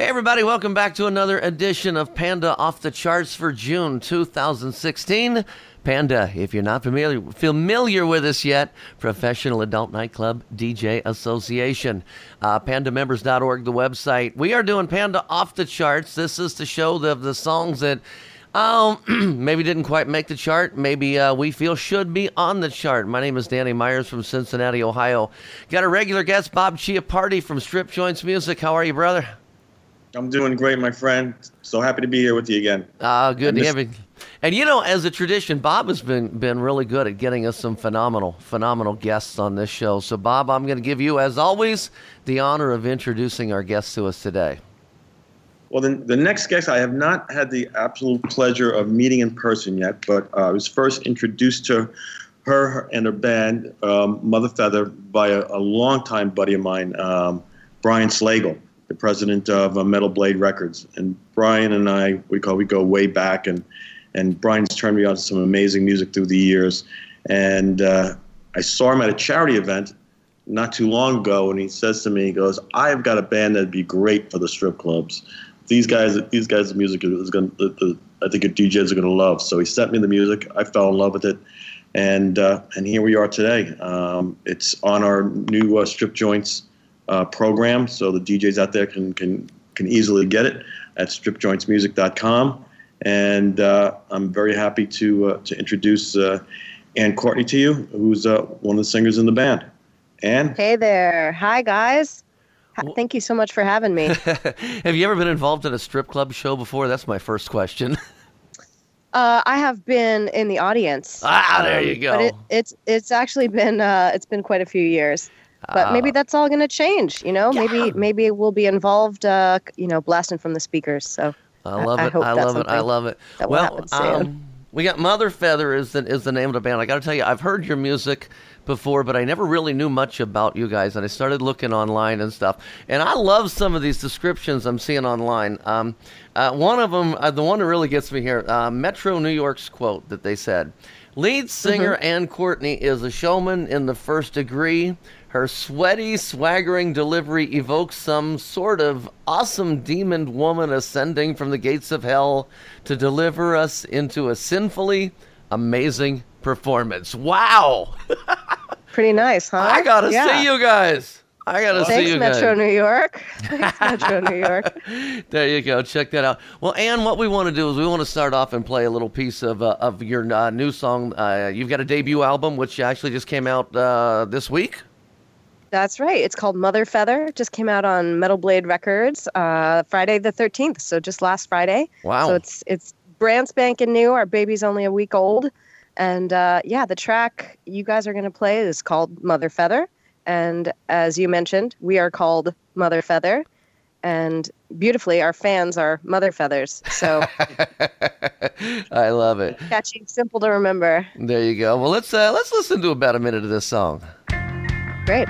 Hey, everybody, welcome back to another edition of Panda Off the Charts for June 2016. Panda, if you're not familiar, familiar with us yet, Professional Adult Nightclub DJ Association. Uh, PandaMembers.org, the website. We are doing Panda Off the Charts. This is the show of the songs that um, maybe didn't quite make the chart. Maybe uh, we feel should be on the chart. My name is Danny Meyers from Cincinnati, Ohio. Got a regular guest, Bob Chiappardi from Strip Joints Music. How are you, brother? I'm doing great, my friend. So happy to be here with you again. Ah, uh, good to have you. And you know, as a tradition, Bob has been been really good at getting us some phenomenal, phenomenal guests on this show. So, Bob, I'm going to give you, as always, the honor of introducing our guests to us today. Well, the, the next guest I have not had the absolute pleasure of meeting in person yet, but uh, I was first introduced to her and her band, um, Mother Feather, by a, a longtime buddy of mine, um, Brian Slagel the president of uh, Metal Blade Records. And Brian and I, we call we go way back, and and Brian's turned me on to some amazing music through the years. And uh, I saw him at a charity event not too long ago, and he says to me, he goes, "I've got a band that'd be great for the strip clubs. These guys, these guys' music is going. to I think your DJs are going to love." So he sent me the music. I fell in love with it. And uh, and here we are today. Um, it's on our new uh, strip joints uh, program, so the DJs out there can can can easily get it at stripjointsmusic.com. And uh, I'm very happy to uh, to introduce uh, Ann Courtney to you, who's uh, one of the singers in the band. Ann. Hey there. Hi guys. Thank you so much for having me. have you ever been involved in a strip club show before? That's my first question. Uh, I have been in the audience. Ah, there you go. But it, it's it's actually been uh, it's been quite a few years but maybe uh, that's all going to change you know? Yeah. maybe maybe we'll be involved uh, you know blasting from the speakers so i love I, it. i, I love it. I love it. well um, we got mother feather is the, is the name of the band. I gotta tell you i've heard your music before but i never really knew much about you guys and i started looking online and stuff. And i love some of these descriptions i'm seeing online. Um, uh, one of them uh, the one that really gets me here uh, metro new york's quote that they said lead singer mm-hmm. ann courtney is a showman in the first degree her sweaty, swaggering delivery evokes some sort of awesome demon woman ascending from the gates of hell to deliver us into a sinfully amazing performance. Wow! Pretty nice, huh? I gotta yeah. see you guys. I gotta Thanks, see you guys. Thanks, Metro guys. New York. Thanks, Metro New York. there you go. Check that out. Well, Ann, what we want to do is we want to start off and play a little piece of uh, of your uh, new song. Uh, you've got a debut album, which actually just came out uh, this week. That's right. It's called Mother Feather. Just came out on Metal Blade Records uh, Friday the 13th. So just last Friday. Wow. So it's it's brand spanking new. Our baby's only a week old. And uh, yeah, the track you guys are going to play is called Mother Feather. And as you mentioned, we are called Mother Feather. And beautifully, our fans are Mother Feathers. So I love it. Catchy, simple to remember. There you go. Well, let's uh, let's listen to about a minute of this song. Great.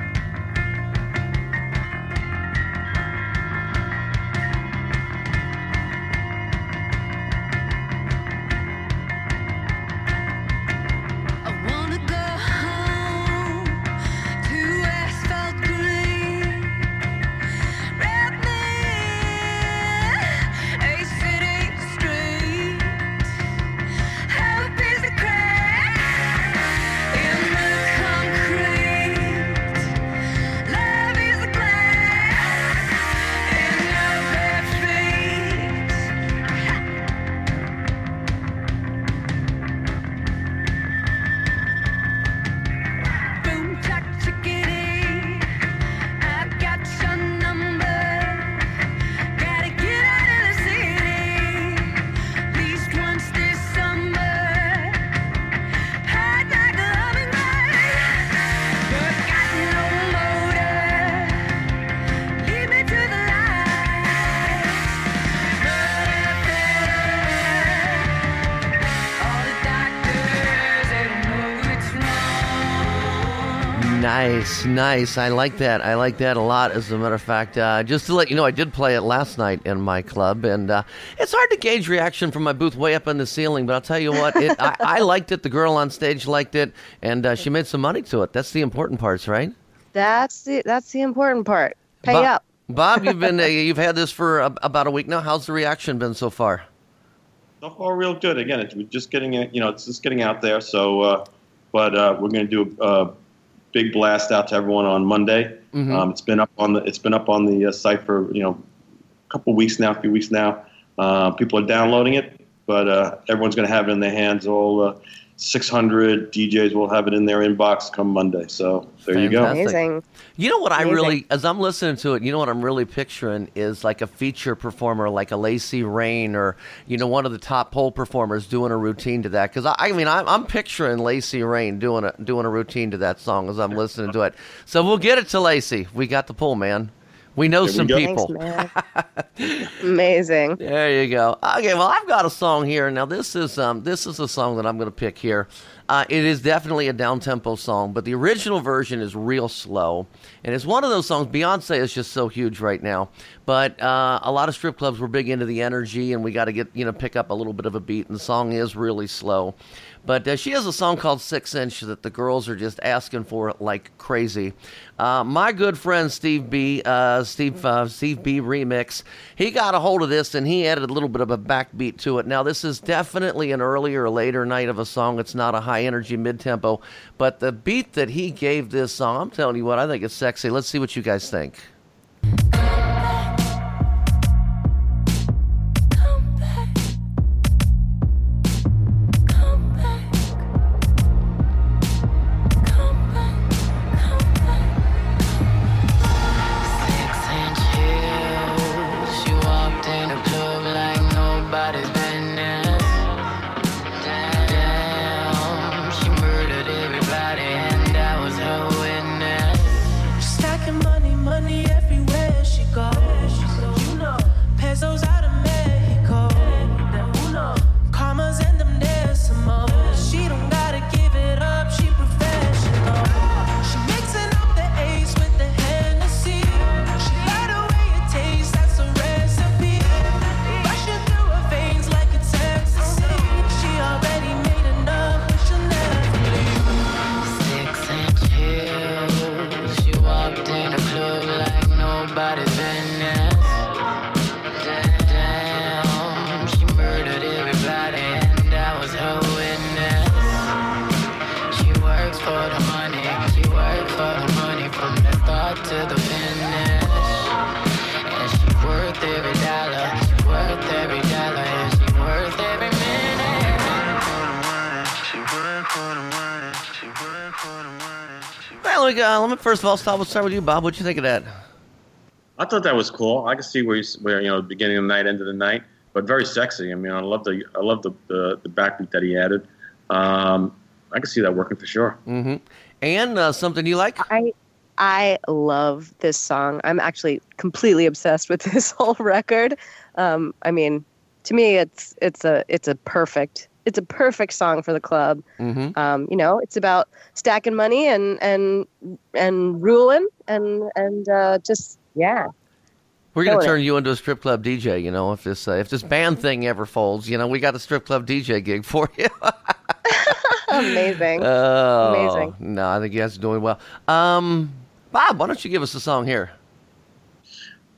Nice, nice. I like that. I like that a lot. As a matter of fact, uh, just to let you know, I did play it last night in my club, and uh, it's hard to gauge reaction from my booth way up in the ceiling. But I'll tell you what, it, I, I, liked it. The girl on stage liked it, and uh, she made some money to it. That's the important parts, right? That's the that's the important part. Pay Bob, up. Bob, you've been uh, you've had this for a, about a week now. How's the reaction been so far? So far, real good. Again, it's just getting it. You know, it's just getting out there. So, uh, but uh, we're going to do a big blast out to everyone on Monday. Mm-hmm. Um, it's been up on the it's been up on the uh, site for you know a couple weeks now, a few weeks now. Uh, people are downloading it, but uh, everyone's going to have it in their hands. All 600 DJs will have it in their inbox come Monday. So there Fantastic. you go. Amazing. You know what Amazing. I really, as I'm listening to it, you know what I'm really picturing is like a feature performer, like a Lacey Rain, or you know one of the top pole performers doing a routine to that. Because I, I, mean, I'm, I'm, picturing Lacey Rain doing a doing a routine to that song as I'm listening to it. So we'll get it to Lacey. We got the pull, man. We know some people. Thanks, Amazing. There you go. Okay, well, I've got a song here. Now, this is um, this is a song that I'm going to pick here. Uh, it is definitely a down tempo song, but the original version is real slow, and it's one of those songs. Beyonce is just so huge right now, but uh, a lot of strip clubs were big into the energy, and we got to get you know pick up a little bit of a beat, and the song is really slow. But uh, she has a song called Six Inch that the girls are just asking for like crazy. Uh, my good friend Steve B, uh, Steve uh, Steve B remix, he got a hold of this and he added a little bit of a backbeat to it. Now this is definitely an earlier or later night of a song. It's not a high energy mid tempo, but the beat that he gave this song, I'm telling you what, I think it's sexy. Let's see what you guys think. Uh, let me first of all start. We'll start with you, Bob. What'd you think of that? I thought that was cool. I can see where, you, where you know, beginning of the night, end of the night, but very sexy. I mean, I love the I love the the, the backbeat that he added. Um, I can see that working for sure. Mm-hmm. And uh, something you like? I I love this song. I'm actually completely obsessed with this whole record. Um, I mean, to me, it's it's a it's a perfect it's a perfect song for the club. Mm-hmm. Um, you know, it's about stacking money and and and ruling and and uh, just yeah. We're gonna turn it. you into a strip club DJ. You know, if this uh, if this band thing ever folds, you know, we got a strip club DJ gig for you. Amazing. Oh, Amazing. No, I think you guys are doing well. Um, Bob, why don't you give us a song here?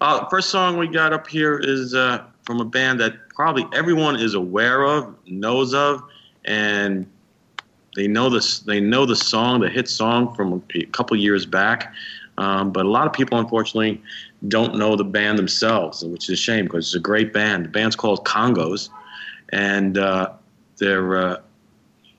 Uh, first song we got up here is uh, from a band that probably everyone is aware of, knows of, and they know this. They know the song, the hit song from a couple years back. Um, but a lot of people, unfortunately, don't know the band themselves, which is a shame because it's a great band. The band's called Kongos, and uh, they're uh,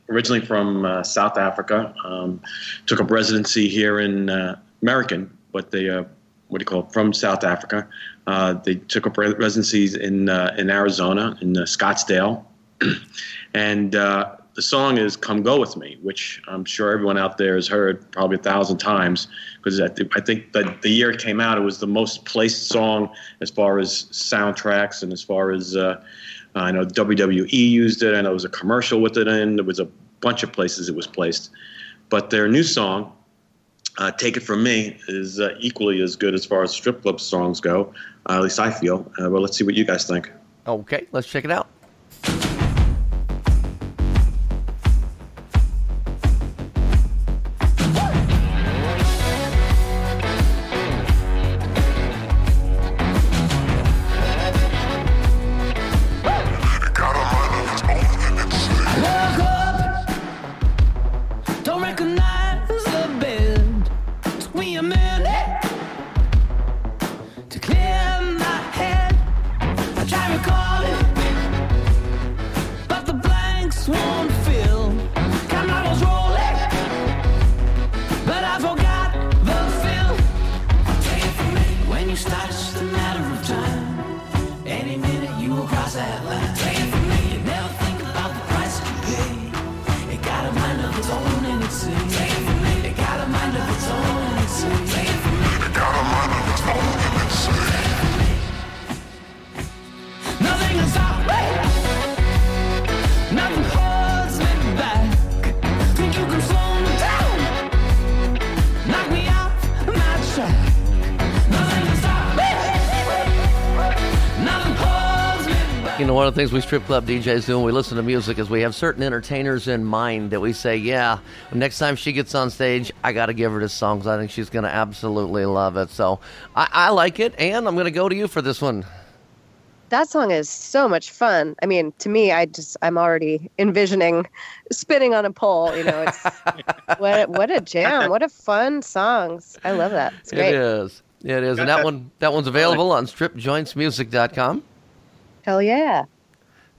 originally from uh, South Africa. Um, took up residency here in uh, American, but they uh, what do you call it, from South Africa. Uh, they took up residencies in uh, in Arizona, in uh, Scottsdale, and uh, the song is "Come Go with Me," which I'm sure everyone out there has heard probably a thousand times because I, th- I think that the year it came out, it was the most placed song as far as soundtracks and as far as uh, I know WWE used it. I know there was a commercial with it in. There was a bunch of places it was placed, but their new song uh, "Take It From Me" is uh, equally as good as far as strip club songs go. Uh, at least I feel. Uh, but let's see what you guys think. Okay, let's check it out. One of the things we strip club DJs do when we listen to music is we have certain entertainers in mind that we say, yeah, next time she gets on stage, I got to give her this song because I think she's going to absolutely love it. So I, I like it, and I'm going to go to you for this one. That song is so much fun. I mean, to me, I just I'm already envisioning spinning on a pole. You know, it's what what a jam! What a fun songs. I love that. It's great. It is. It is, and that one that one's available on stripjointsmusic.com. Hell yeah.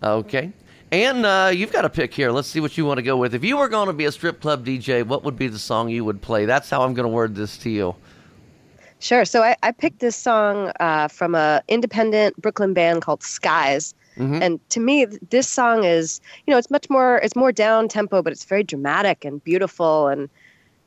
Okay. And uh, you've got a pick here. Let's see what you want to go with. If you were going to be a strip club DJ, what would be the song you would play? That's how I'm going to word this to you. Sure. So I, I picked this song uh, from a independent Brooklyn band called Skies. Mm-hmm. And to me, this song is, you know, it's much more, it's more down tempo, but it's very dramatic and beautiful. And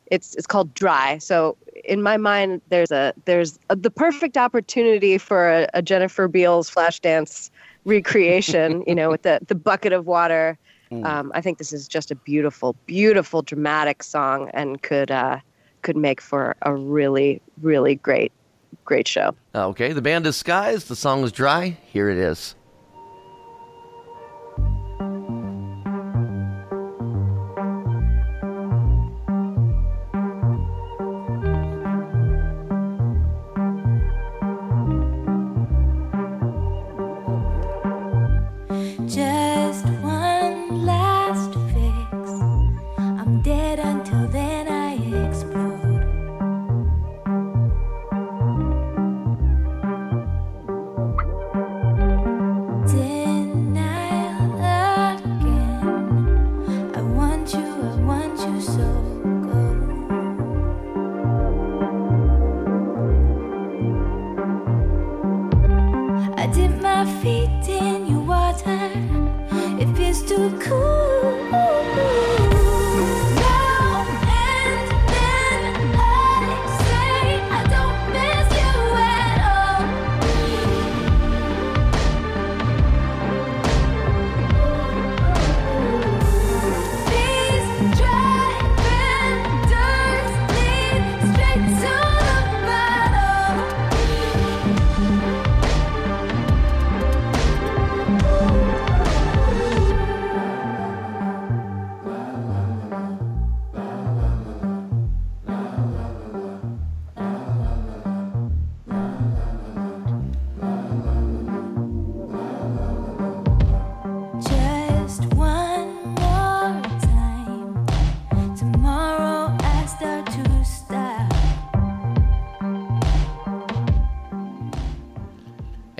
it's, it's called Dry. So in my mind, there's a, there's a, the perfect opportunity for a, a Jennifer Beals Flashdance recreation, you know, with the, the bucket of water. Mm. Um, I think this is just a beautiful, beautiful, dramatic song and could uh, could make for a really, really great, great show. Okay, the band is Skies. The song is Dry. Here it is.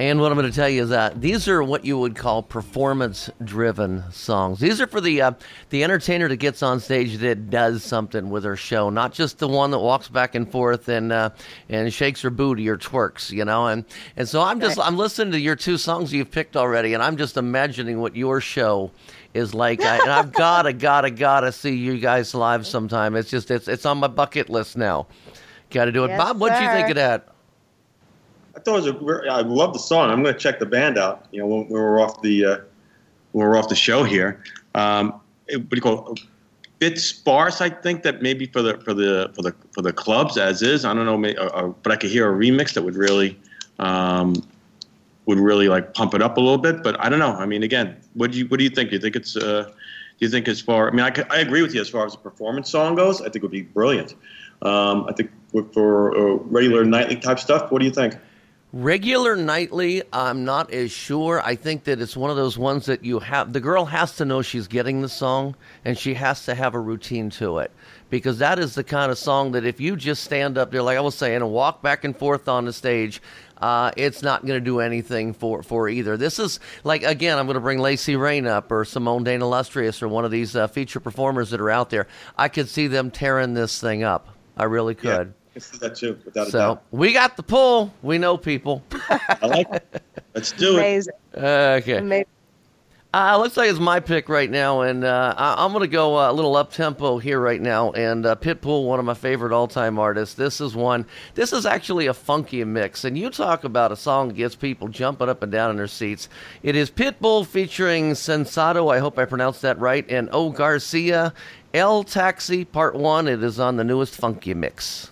And what I'm going to tell you is that these are what you would call performance-driven songs. These are for the uh, the entertainer that gets on stage that does something with her show, not just the one that walks back and forth and uh, and shakes her booty or twerks, you know. And and so I'm just I'm listening to your two songs you've picked already, and I'm just imagining what your show is like. I, and I've gotta gotta gotta see you guys live sometime. It's just it's it's on my bucket list now. Got to do it, yes, Bob. What do you think of that? I thought it was a, I love the song. I'm going to check the band out. You know, when, when we're off the uh, when we're off the show here. Um, it, what do you call it? bit sparse. I think that maybe for the for the for the for the clubs as is. I don't know, maybe, uh, uh, but I could hear a remix that would really um, would really like pump it up a little bit. But I don't know. I mean, again, what do you what do you think? Do you think it's uh, do you think as far? I mean, I, I agree with you as far as the performance song goes. I think it would be brilliant. Um, I think for uh, regular nightly type stuff. What do you think? Regular nightly, I'm not as sure. I think that it's one of those ones that you have. The girl has to know she's getting the song, and she has to have a routine to it, because that is the kind of song that if you just stand up there, like I was saying, and walk back and forth on the stage, uh, it's not going to do anything for, for either. This is like again, I'm going to bring Lacey Rain up or Simone Dane Illustrious or one of these uh, feature performers that are out there. I could see them tearing this thing up. I really could. Yeah can see that too, without so, a doubt. we got the pull. We know people. I like it. Let's do Amazing. it. Okay. Amazing. Uh, let's say it's my pick right now, and uh, I- am going to go uh, a little up tempo here right now. And uh, Pitbull, one of my favorite all time artists. This is one. This is actually a funky mix, and you talk about a song that gets people jumping up and down in their seats. It is Pitbull featuring Sensato. I hope I pronounced that right. And O Garcia, El Taxi Part One. It is on the newest funky mix.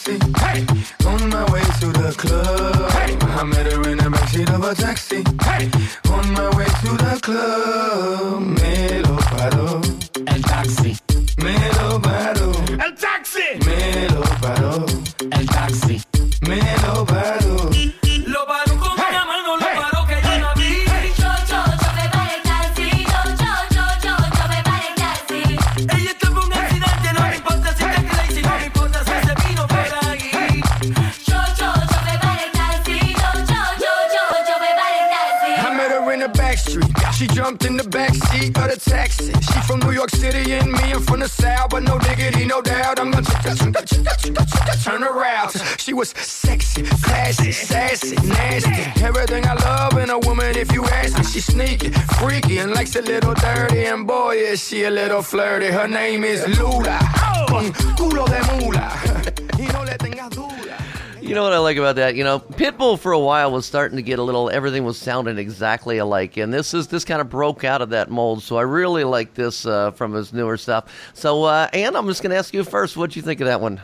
what I like about that? You know, Pitbull for a while was starting to get a little. Everything was sounding exactly alike, and this is this kind of broke out of that mold. So I really like this uh, from his newer stuff. So, uh, Ann, I'm just going to ask you first. What do you think of that one?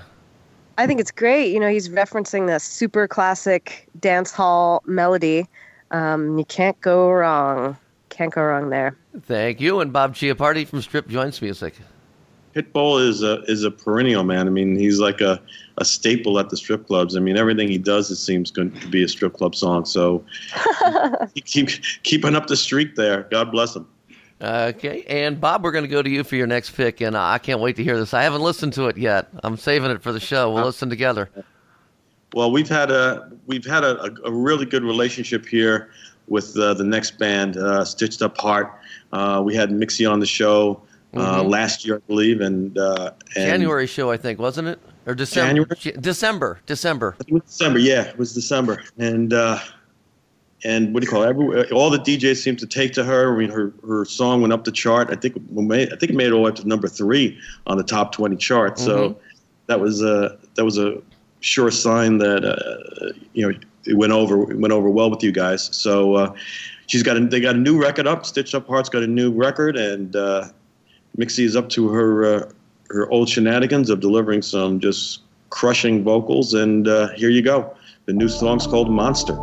I think it's great. You know, he's referencing the super classic dance hall melody. Um, you can't go wrong. Can't go wrong there. Thank you, and Bob Chiappardi from Strip Joints Music. Pitbull is a is a perennial man. I mean, he's like a, a staple at the strip clubs. I mean, everything he does, it seems going to be a strip club song. So keep keeping up the streak there. God bless him. Okay, and Bob, we're going to go to you for your next pick, and I can't wait to hear this. I haven't listened to it yet. I'm saving it for the show. We'll listen together. Well, we've had a we've had a, a really good relationship here with uh, the next band, uh, Stitched Up Heart. Uh, we had Mixi on the show uh, mm-hmm. last year, I believe, and, uh, and, January show, I think, wasn't it? Or December? January? December, December. December, yeah, it was December, and uh, and what do you call it? Every, all the DJs seemed to take to her. I mean, her her song went up the chart. I think I think it made it all the way up to number three on the top twenty chart. Mm-hmm. So that was a that was a sure sign that uh, you know it went over it went over well with you guys. So. Uh, she's got a, they got a new record up. Stitched Up Heart's got a new record, and uh, Mixi is up to her uh, her old shenanigans of delivering some just crushing vocals, and uh, here you go. The new song's called Monster.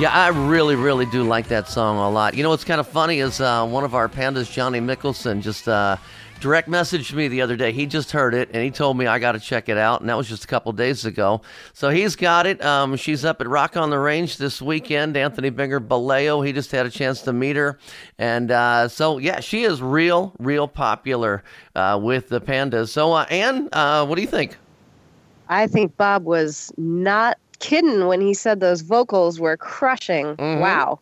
Yeah, I really, really do like that song a lot. You know what's kind of funny is uh, one of our pandas, Johnny Mickelson, just uh, direct messaged me the other day. He just heard it and he told me I got to check it out, and that was just a couple days ago. So he's got it. Um, she's up at Rock on the Range this weekend. Anthony Binger Baleo, he just had a chance to meet her, and uh, so yeah, she is real, real popular uh, with the pandas. So uh, Ann, uh, what do you think? I think Bob was not kidding when he said those vocals were crushing. Mhm. Wow.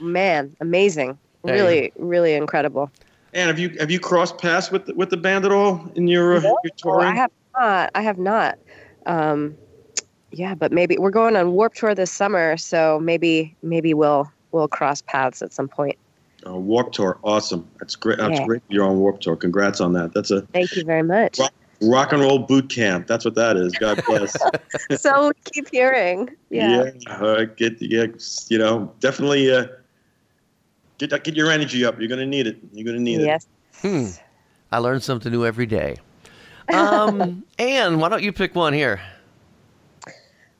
Man, amazing. Hey. Really, really incredible. And have you have you crossed paths with the, with the band at all in your, uh, your Oh, touring? I have not. I have not. Um, yeah, but maybe we're going on Warped Tour this summer, so maybe maybe we'll we'll cross paths at some point. Uh, Warped Tour, awesome. That's great. That's Yeah. great. You're on Warped Tour. Congrats on that. That's a Thank you very much. rock, rock and roll boot camp. That's what that is. God bless. so we keep hearing. Yeah. Uh, get yeah, you know, definitely uh, get get your energy up. You're gonna need it. You're gonna need it. Yes. Hmm. I learn something new every day. Um, Ann, why don't you pick one here?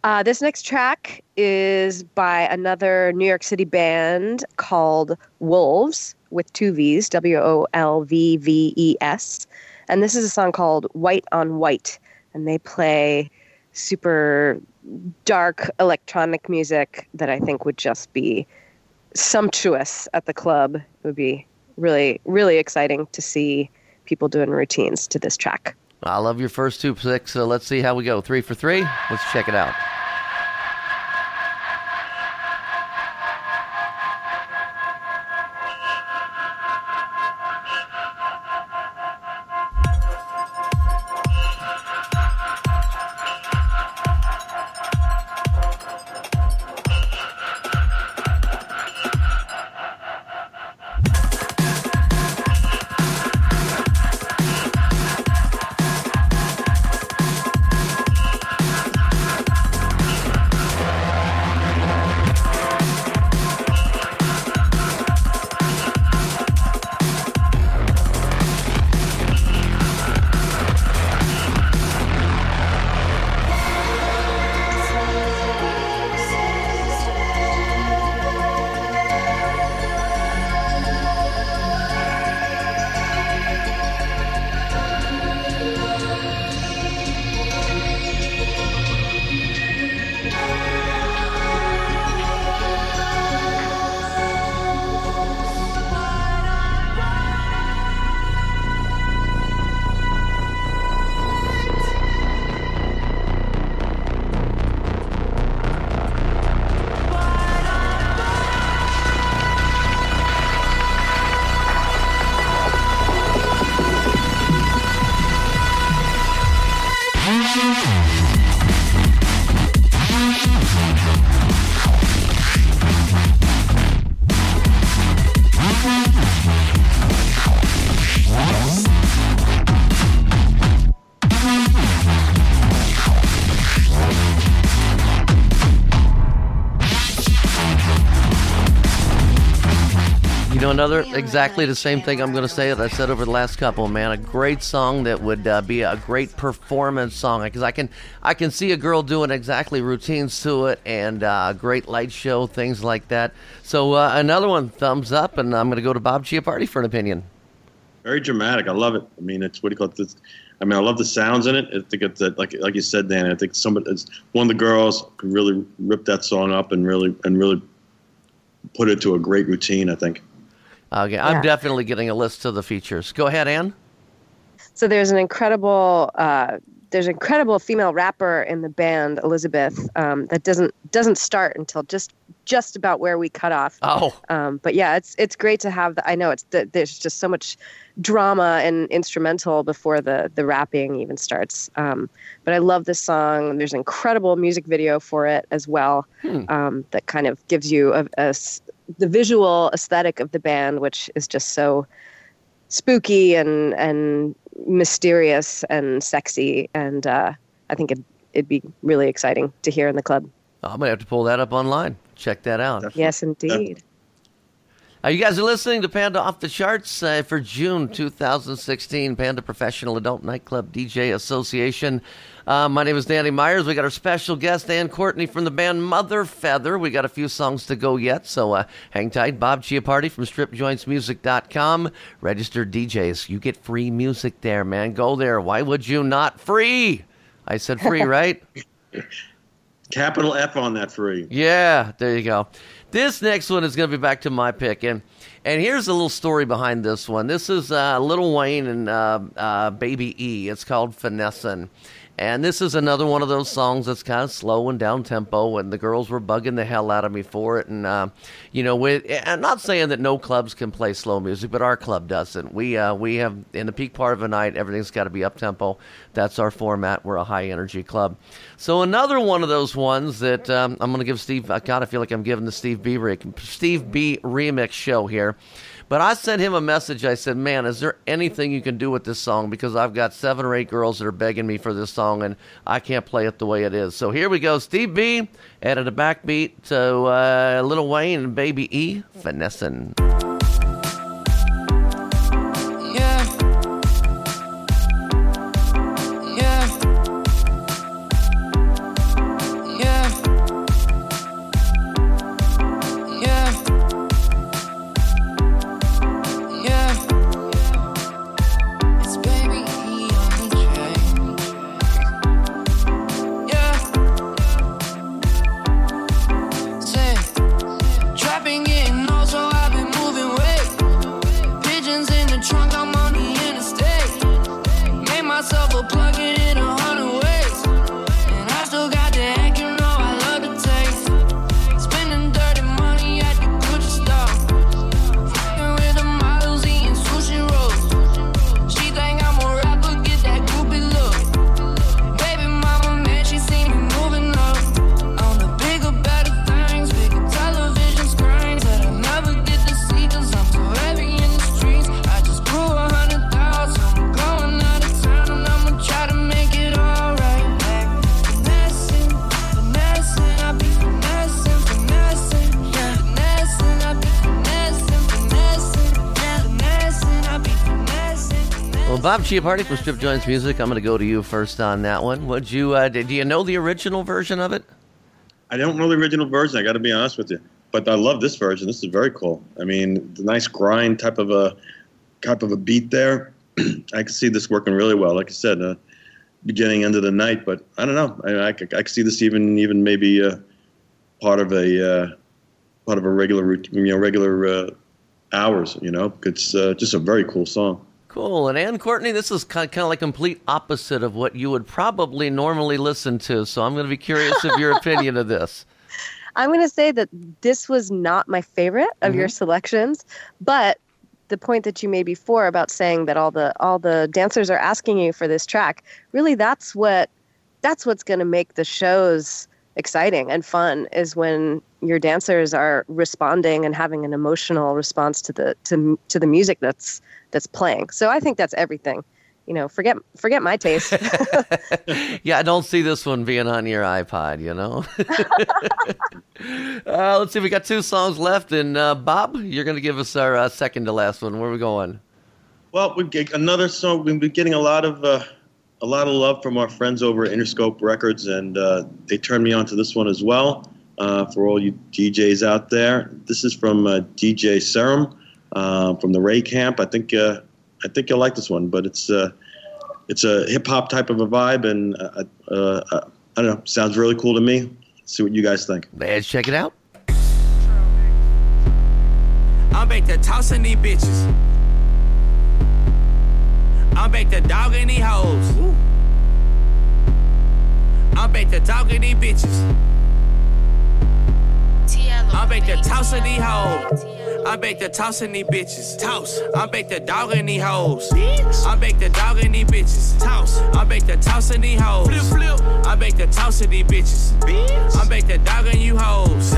Uh, this next track is by another New York City band called Wolvves with two V's, W O L V V E S. And this is a song called White on White. And they play super dark electronic music that I think would just be sumptuous at the club. It would be really, really exciting to see people doing routines to this track. I love your first two picks, so let's see how we go. Three for three. Let's check it out. Know, another exactly the same thing I'm going to say that I said over the last couple, man. A great song that would uh, be a great performance song because I can I can see a girl doing exactly routines to it and uh, great light show things like that. So uh, another one, thumbs up, and I'm going to go to Bob Chiappardi for an opinion. Very dramatic. I love it. I mean, it's what do you call it? It's, I mean, I love the sounds in it. I think it's uh, like like you said, Dan. I think somebody, it's, one of the girls could really rip that song up and really and really put it to a great routine. I think. Okay, I'm definitely getting a list of the features. Go ahead, Ann. So there's an incredible uh, there's an incredible female rapper in the band, Elizabeth, um, that doesn't doesn't start until just just about where we cut off. Oh, Um, but yeah, it's it's great to have. The, I know it's the, there's just so much drama and instrumental before the the rapping even starts. Um, but I love this song. There's an incredible music video for it as well. Um, that kind of gives you a, a the visual aesthetic of the band, which is just so spooky and and mysterious and sexy. And uh, I think it, it'd be really exciting to hear in the club. I'm going to have to pull that up online. Check that out. Definitely. Yes, indeed. Uh, you guys are listening to Panda Off the Charts uh, for June 2016, Panda Professional Adult Nightclub DJ Association. Uh, my name is Danny Meyers. We got our special guest, Ann Courtney from the band Mother Feather. We got a few songs to go yet, so uh, hang tight. Bob Chiappardi from StripJointsMusic.com. Registered DJs. You get free music there, man. Go there. Why would you not? Free! I said free, right? Capital F on that free. Yeah, there you go. This next one is going to be back to my pick, and and here's a little story behind this one. This is uh, Lil Wayne and uh, uh, Baby E. It's called Finessin'. And this is another one of those songs that's kind of slow and down tempo, and the girls were bugging the hell out of me for it. And uh, you know, with, I'm not saying that no clubs can play slow music, but our club doesn't. We uh, we have in the peak part of the night, everything's got to be up tempo. That's our format. We're a high energy club. So another one of those ones that um, I'm going to give Steve. I kind of feel like I'm giving the Steve B. Steve B. remix show here. But I sent him a message. I said, "Man, is there anything you can do with this song? Because I've got seven or eight girls that are begging me for this song, and I can't play it the way it is." So here we go. Steve B. added a backbeat to uh, Lil Wayne and Baby E. Finessin'. Bob Chiappardi from Strip Joints Music. I'm going to go to you first on that one. Would you? Uh, do you know the original version of it? I don't know the original version. I got to be honest with you, but I love this version. This is very cool. I mean, the nice grind type of a type of a beat there. I can see this working really well. Like I said, uh, beginning end of the night. But I don't know. I, I, I can see this even even maybe uh, part of a uh, part of a regular you know regular uh, hours. You know, it's uh, just a very cool song. Cool. And Ann Courtney, this is kind of, like complete opposite of what you would probably normally listen to. So I'm going to be curious of your opinion of this. I'm going to say that this was not my favorite of mm-hmm. your selections, but the point that you made before about saying that all the all the dancers are asking you for this track, really that's what that's what's going to make the shows exciting and fun is when your dancers are responding and having an emotional response to the to to the music that's that's playing. So I think that's everything. You know, forget forget my taste. yeah, I don't see this one being on your iPod. You know. uh, let's see. We got two songs left, and uh, Bob, you're going to give us our uh, second to last one. Where are we going? Well, we get another song. We've been getting a lot of uh, a lot of love from our friends over at Interscope Records, and uh, they turned me on to this one as well. Uh, for all you DJs out there, this is from DJ Serum uh, from the Ray Camp. I think uh, I think you'll like this one, but it's uh, it's a hip hop type of a vibe, and uh, uh, uh, I don't know, sounds really cool to me. see what you guys think. Let's check it out. I'm back to tossing these bitches. I'm back to dogging these hoes. I'm back to dogging these bitches. I'm back to tossing these hoes. I bake the toss in these bitches. Toss. I bake the dog in these hoes. I bake the dog in these bitches. Toss. I bake the toss in these hoes. Flip, flip. I bake the toss in these bitches. I bake the dog in you hoes.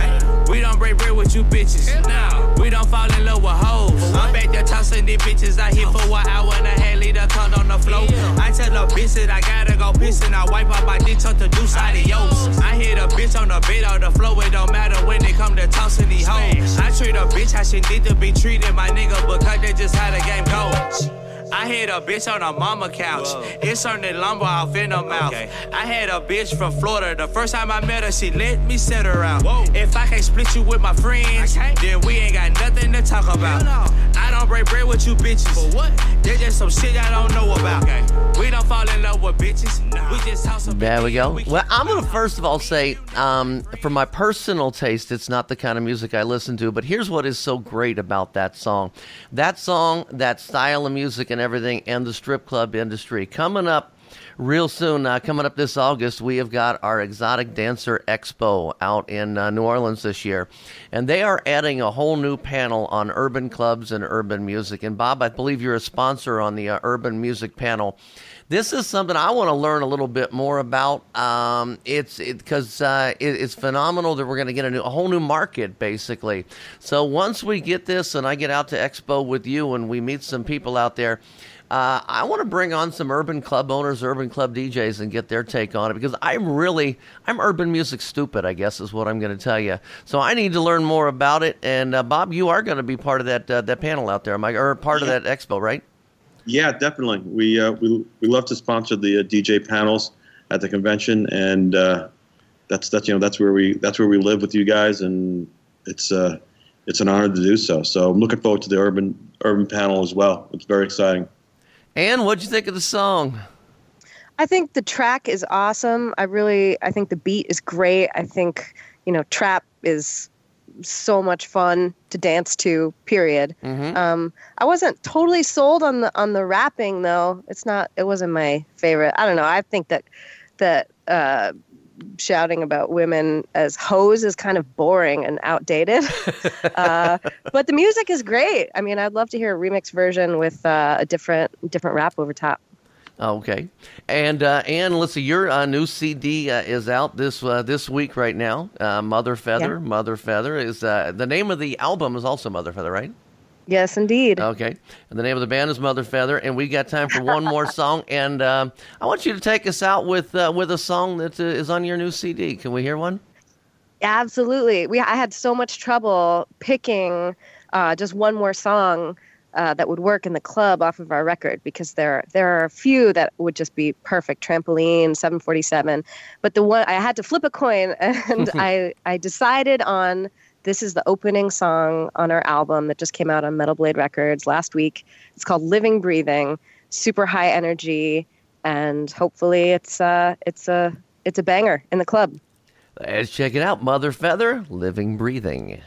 We don't break bread with you bitches. No. We don't fall in love with hoes. I bake the toss in these bitches. I hit for one hour and a half, leave the tongue on the floor. I tell the bitch that I gotta go piss and I wipe out my dick, tuck the out of yours. I hit a bitch on the bed or the floor. It don't matter when they come to tossing these hoes. I treat a bitch how she need to be treated, my nigga, because they just had a game going. I hit a bitch on a mama couch. Whoa. It's on the lumber off in her mouth. Okay. I had a bitch from Florida. The first time I met her, she let me set her out. Whoa. If I can't split you with my friends, then we ain't got nothing to talk about. No. I don't break bread with you bitches. For what? There's just some shit I don't know about. Okay. We don't fall in love with bitches. Nah. We just talk some There we go. We well, I'm going to first of all say, um, for my personal taste, it's not the kind of music I listen to, but here's what is so great about that song. That song, that style of music, and and everything and the strip club industry. Coming up real soon, uh, coming up this August, we have got our Exotic Dancer Expo out in uh, New Orleans this year. And they are adding a whole new panel on urban clubs and urban music. And Bob, I believe you're a sponsor on the uh, urban music panel this is something I want to learn a little bit more about. Um, it's because it, uh, it, it's phenomenal that we're going to get a, new, a whole new market, basically. So once we get this, and I get out to Expo with you, and we meet some people out there. Uh, I want to bring on some urban club owners, urban club DJs, and get their take on it because I'm really I'm urban music stupid. I guess is what I'm going to tell you. So I need to learn more about it. And uh, Bob, you are going to be part of that uh, that panel out there, Mike, or part of that expo, right? Yeah, definitely. We uh, we we love to sponsor the uh, DJ panels at the convention, and uh, that's that's you know that's where we that's where we live with you guys, and it's uh it's an honor to do so. So I'm looking forward to the urban urban panel as well. It's very exciting. And what'd you think of the song? I think the track is awesome. I really I think the beat is great. I think you know trap is so much fun to dance to. Period. Mm-hmm. Um, I wasn't totally sold on the on the rapping though. It's not. It wasn't my favorite. I don't know. I think that that uh, shouting about women as hoes is kind of boring and outdated. uh, but the music is great. I mean, I'd love to hear a remix version with uh, a different different rap over top. Okay, and uh, Ann, let's see, your uh, new CD uh, is out this uh, this week right now. Uh, Mother Feather, yeah. Mother Feather is uh, the name of the album is also Mother Feather, right? Yes, indeed. Okay, and the name of the band is Mother Feather, and we got time for one more song, and I want you to take us out with with a song that is on your new CD. Can we hear one? Absolutely. We I had so much trouble picking just one more song uh, that would work in the club off of our record because there there are a few that would just be perfect. Trampoline 747 but the one i had to flip a coin and i i decided on this is the opening song on our album that just came out on metal blade records last week. It's called living breathing. Super high energy and hopefully it's uh it's a it's a banger in the club. Let's check it out mother feather living breathing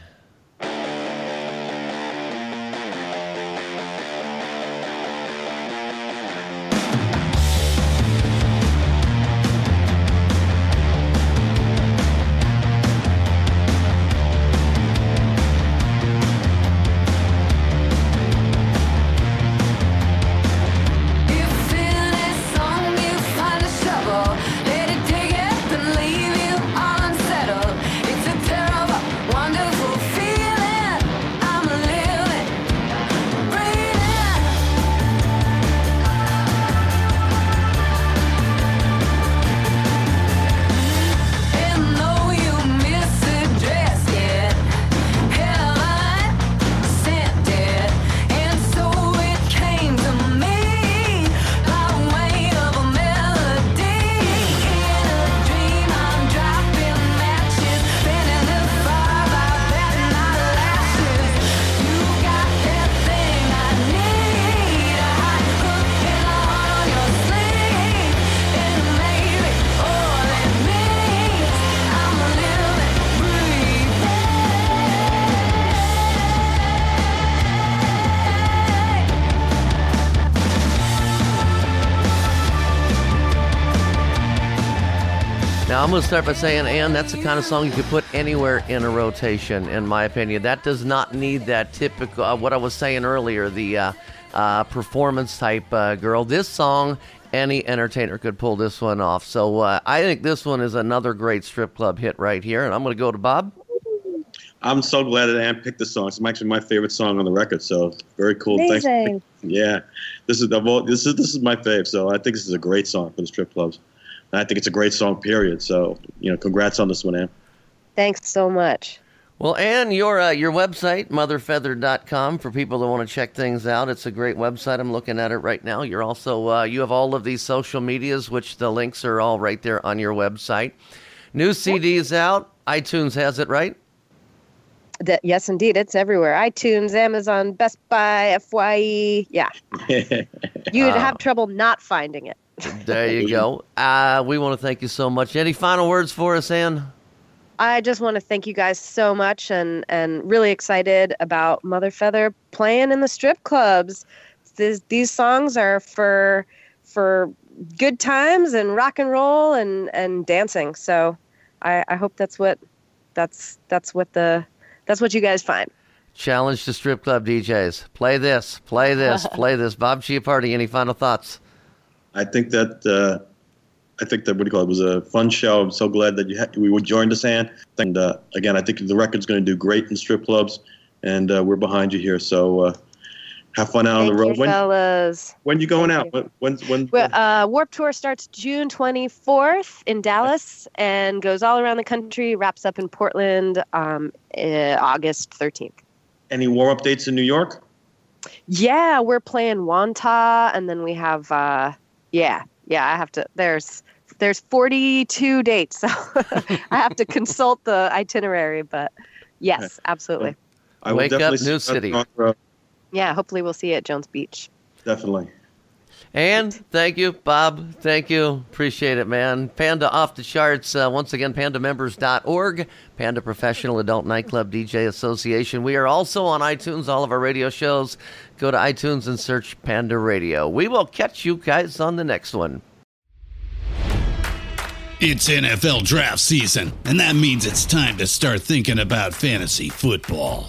I'm going to start by saying, Ann, that's the kind of song you could put anywhere in a rotation, in my opinion. That does not need that typical, uh, what I was saying earlier, the uh, uh, performance type uh, girl. This song, any entertainer could pull this one off. So uh, I think this one is another great strip club hit right here. And I'm going to go to Bob. I'm so glad that Ann picked the song. It's actually my favorite song on the record. So very cool. Amazing. Thanks. Yeah, this is the this is this is my fave. So I think this is a great song for the strip clubs. And I think it's a great song, period. So, you know, congrats on this one, Ann. Thanks so much. Well, and your uh, your website, motherfeather.com, for people that want to check things out. It's a great website. I'm looking at it right now. You're also uh, you have all of these social medias, which the links are all right there on your website. New CDs out. iTunes has it right. That, yes, indeed, it's everywhere. iTunes, Amazon, Best Buy, Fye. Yeah, you'd Uh, have trouble not finding it. There you go. Uh, we want to thank you so much. Any final words for us, Ann? I just want to thank you guys so much and and really excited about Mother Feather playing in the strip clubs. This, these songs are for for good times and rock and roll and and dancing. So I, I hope that's what that's that's what the that's what you guys find. Challenge to strip club DJs. Play this, play this, play this. Bob Chiappardi, any final thoughts? I think that uh, I think that what do you call it? it was a fun show. I'm so glad that you ha- we joined us, Ann. And uh, again, I think the record's going to do great in strip clubs, and uh, we're behind you here. So uh, have fun out on the road. you, when fellas. when you going out? you. When when, when Well, uh, Warped Tour starts June 24th in Dallas and goes all around the country. Wraps up in Portland um, uh, August 13th. any warm up dates in New York? Yeah, we're playing Wantagh, and then we have uh yeah, yeah, I have to there's there's 42 dates, so I have to consult the itinerary, but yes, absolutely. I will Wake up, New see you on City. Yeah, hopefully we'll see you at Jones Beach. Definitely. And thank you, Bob. Thank you. Appreciate it, man. Panda off the charts. Uh, once again, pandamembers.org, Panda Professional Adult Nightclub DJ Association. We are also on iTunes, all of our radio shows. Go to iTunes and search Panda Radio. We will catch you guys on the next one. It's NFL draft season, and that means it's time to start thinking about fantasy football.